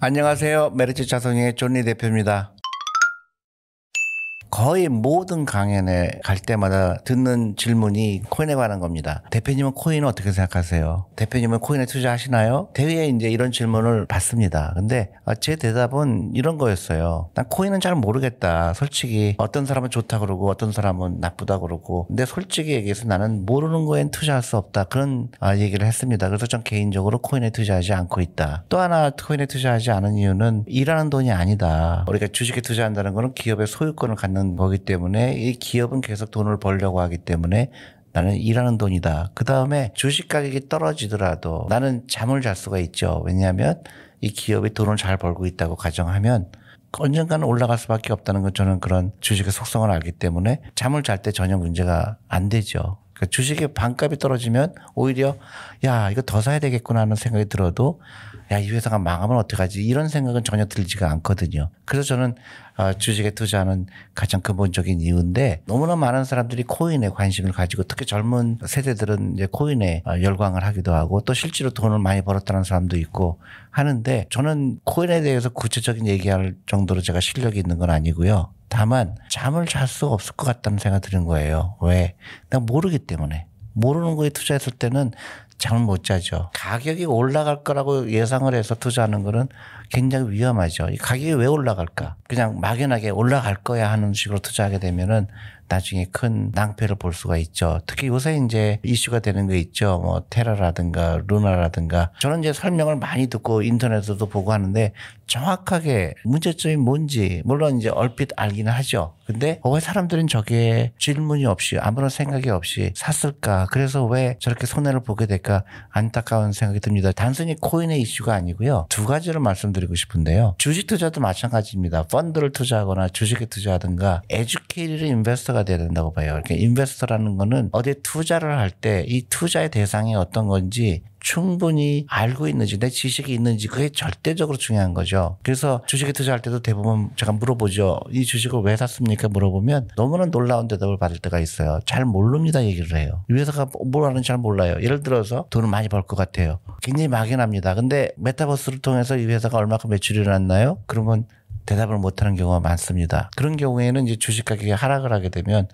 안녕하세요. 메리츠 자산운용 존리 대표입니다. 거의 모든 강연에 갈 때마다 듣는 질문이 코인에 관한 겁니다. 대표님은 코인을 어떻게 생각하세요? 대표님은 코인에 투자하시나요? 대개 이제 이런 질문을 받습니다. 근데 제 대답은 이런 거였어요. 난 코인은 잘 모르겠다. 솔직히 어떤 사람은 좋다 그러고 어떤 사람은 나쁘다 그러고. 근데 솔직히 얘기해서 나는 모르는 거엔 투자할 수 없다. 그런 아, 얘기를 했습니다. 그래서 전 개인적으로 코인에 투자하지 않고 있다. 또 하나 코인에 투자하지 않은 이유는 일하는 돈이 아니다. 우리가 주식에 투자한다는 거는 기업의 소유권을 갖는 거기 때문에 이 기업은 계속 돈을 벌려고 하기 때문에 나는 일하는 돈이다. 그 다음에 주식 가격이 떨어지더라도 나는 잠을 잘 수가 있죠. 왜냐하면 이 기업이 돈을 잘 벌고 있다고 가정하면 언젠가는 올라갈 수밖에 없다는 건 저는 그런 주식의 속성을 알기 때문에 잠을 잘 때 전혀 문제가 안 되죠. 그러니까 주식의 반값이 떨어지면 오히려 야 이거 더 사야 되겠구나 하는 생각이 들어도 야, 이 회사가 망하면 어떡하지? 이런 생각은 전혀 들지가 않거든요. 그래서 저는 어, 주식에 투자하는 가장 근본적인 이유인데 너무나 많은 사람들이 코인에 관심을 가지고 특히 젊은 세대들은 이제 코인에 어, 열광을 하기도 하고 또 실제로 돈을 많이 벌었다는 사람도 있고 하는데 저는 코인에 대해서 구체적인 얘기할 정도로 제가 실력이 있는 건 아니고요. 다만 잠을 잘 수 없을 것 같다는 생각이 드는 거예요. 왜? 내가 모르기 때문에. 모르는 거에 투자했을 때는 잠을 못 자죠. 가격이 올라갈 거라고 예상을 해서 투자하는 거는 굉장히 위험하죠. 이 가격이 왜 올라갈까? 그냥 막연하게 올라갈 거야 하는 식으로 투자하게 되면은 나중에 큰 낭패를 볼 수가 있죠. 특히 요새 이제 이슈가 되는 거 있죠. 뭐 테라라든가 루나라든가 저는 이제 설명을 많이 듣고 인터넷에서도 보고 하는데 정확하게 문제점이 뭔지 물론 이제 얼핏 알기는 하죠. 근데 왜 사람들은 저게 질문이 없이 아무런 생각이 없이 샀을까? 그래서 왜 저렇게 손해를 보게 될까? 안타까운 생각이 듭니다. 단순히 코인의 이슈가 아니고요. 두 가지를 말씀드 리고 싶은데요. 주식 투자도 마찬가지입니다. 펀드를 투자하거나 주식에 투자하든가 educated investor가 돼야 된다고 봐요. 그러니까 investor라는 거는 어디에 투자를 할 때 이 투자의 대상이 어떤 건지 충분히 알고 있는지 내 지식이 있는지 그게 절대적으로 중요한 거죠. 그래서 주식에 투자할 때도 대부분 제가 물어보죠. 이 주식을 왜 샀습니까? 물어보면 너무나 놀라운 대답을 받을 때가 있어요. 잘 모릅니다 얘기를 해요. 이 회사가 뭘 하는지 잘 몰라요. 예를 들어서 돈을 많이 벌 것 같아요. 굉장히 막연합니다. 근데 메타버스를 통해서 이 회사가 얼마큼 매출이 일어났나요? 그러면 대답을 못하는 경우가 많습니다. 그런 경우에는 이제 주식 가격이 하락을 하게 되면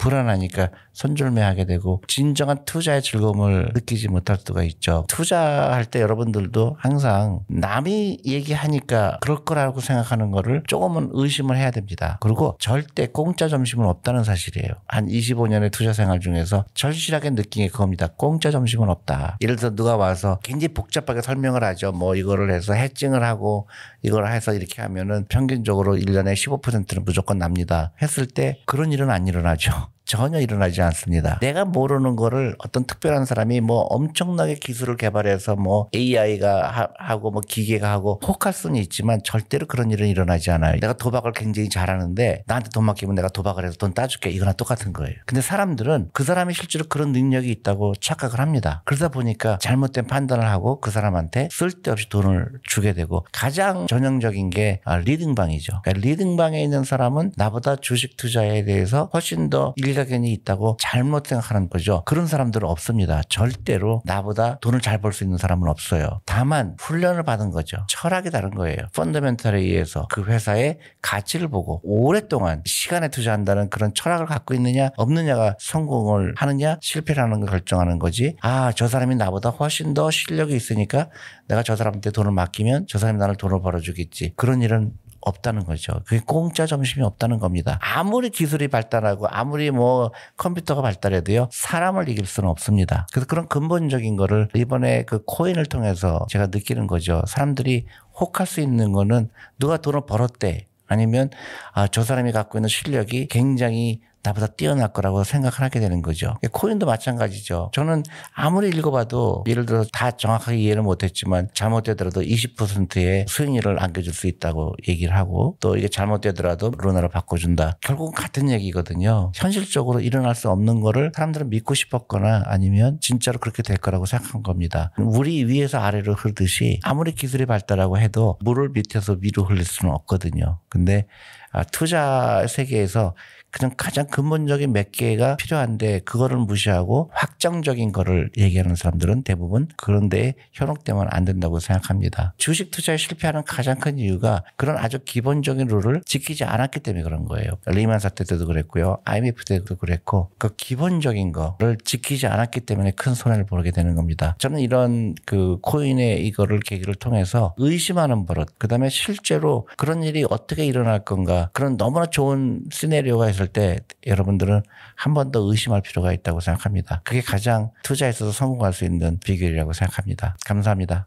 불안하니까 손절매하게 되고 진정한 투자의 즐거움을 느끼지 못할 수가 있죠. 투자할 때 여러분들도 항상 남이 얘기하니까 그럴 거라고 생각하는 거를 조금은 의심을 해야 됩니다. 그리고 절대 공짜 점심은 없다는 사실이에요. 한 25년의 투자 생활 중에서 절실하게 느낀 게 그겁니다. 공짜 점심은 없다. 예를 들어 누가 와서 굉장히 복잡하게 설명을 하죠. 뭐 이거를 해서 해증을 하고 이걸 해서 이렇게 하면은 평균적으로 1년에 15%는 무조건 납니다. 했을 때 그런 일은 안 일어나죠. 전혀 일어나지 않습니다. 내가 모르는 거를 어떤 특별한 사람이 뭐 엄청나게 기술을 개발해서 뭐 AI가 하, 고뭐 기계가 하고 수는 있지만 절대로 그런 일은 일어나지 않아요. 내가 도박을 굉장히 잘하는데 나한테 돈 맡기면 내가 도박을 해서 돈 따줄게. 이거나 똑같은 거예요. 근데 사람들은 그 사람이 실제로 그런 능력이 있다고 착각을 합니다. 그러다 보니까 잘못된 판단을 하고 그 사람한테 쓸데없이 돈을 주게 되고 가장 전형적인 게 아, 리딩방이죠. 그러니까 리딩방에 있는 사람은 나보다 주식 투자에 대해서 훨씬 더 일가 일가견이 있다고 잘못 생각하는 거죠. 그런 사람들은 없습니다. 절대로 나보다 돈을 잘 벌 수 있는 사람은 없어요. 다만 훈련을 받은 거죠. 철학이 다른 거예요. 펀더멘털에 의해서 그 회사의 가치를 보고 오랫동안 시간에 투자한다는 그런 철학을 갖고 있느냐 없느냐가 성공을 하느냐 실패를 하는 걸 결정하는 거지. 아, 저 사람이 나보다 훨씬 더 실력이 있으니까 내가 저 사람한테 돈을 맡기면 저 사람이 나를 돈을 벌어주겠지. 그런 일은 없다는 거죠. 그게 공짜 점심이 없다는 겁니다. 아무리 기술이 발달하고 아무리 뭐 컴퓨터가 발달해도요 사람을 이길 수는 없습니다. 그래서 그런 근본적인 거를 이번에 그 코인을 통해서 제가 느끼는 거죠. 사람들이 혹할 수 있는 거는 누가 돈을 벌었대. 아니면 아, 저 사람이 갖고 있는 실력이 굉장히 나보다 뛰어날 거라고 생각을 하게 되는 거죠. 코인도 마찬가지죠. 저는 아무리 읽어봐도 예를 들어 다 정확하게 이해를 못했지만 잘못되더라도 20%의 수익률을 안겨줄 수 있다고 얘기를 하고 또 이게 잘못되더라도 루나로 바꿔준다. 결국은 같은 얘기거든요. 현실적으로 일어날 수 없는 거를 사람들은 믿고 싶었거나 아니면 진짜로 그렇게 될 거라고 생각한 겁니다. 물이 위에서 아래로 흐르듯이 아무리 기술이 발달하고 해도 물을 밑에서 위로 흘릴 수는 없거든요. 근데 아, 투자 세계에서 그냥 가장 근본적인 몇 개가 필요한데 그거를 무시하고 확정적인 거를 얘기하는 사람들은 대부분 그런데 현혹되면 안 된다고 생각합니다. 주식 투자에 실패하는 가장 큰 이유가 그런 아주 기본적인 룰을 지키지 않았기 때문에 그런 거예요. 리만 사태 때도 그랬고요. IMF 때도 그랬고 그 기본적인 거를 지키지 않았기 때문에 큰 손해를 보게 되는 겁니다. 저는 이런 그 코인의 이거를 계기를 통해서 의심하는 버릇, 그 다음에 실제로 그런 일이 어떻게 일어날 건가 그런 너무나 좋은 시네리오가 있을 때 여러분들은 한 번 더 의심할 필요가 있다고 생각합니다. 그게 가장 투자에 있어서 성공할 수 있는 비결이라고 생각합니다. 감사합니다.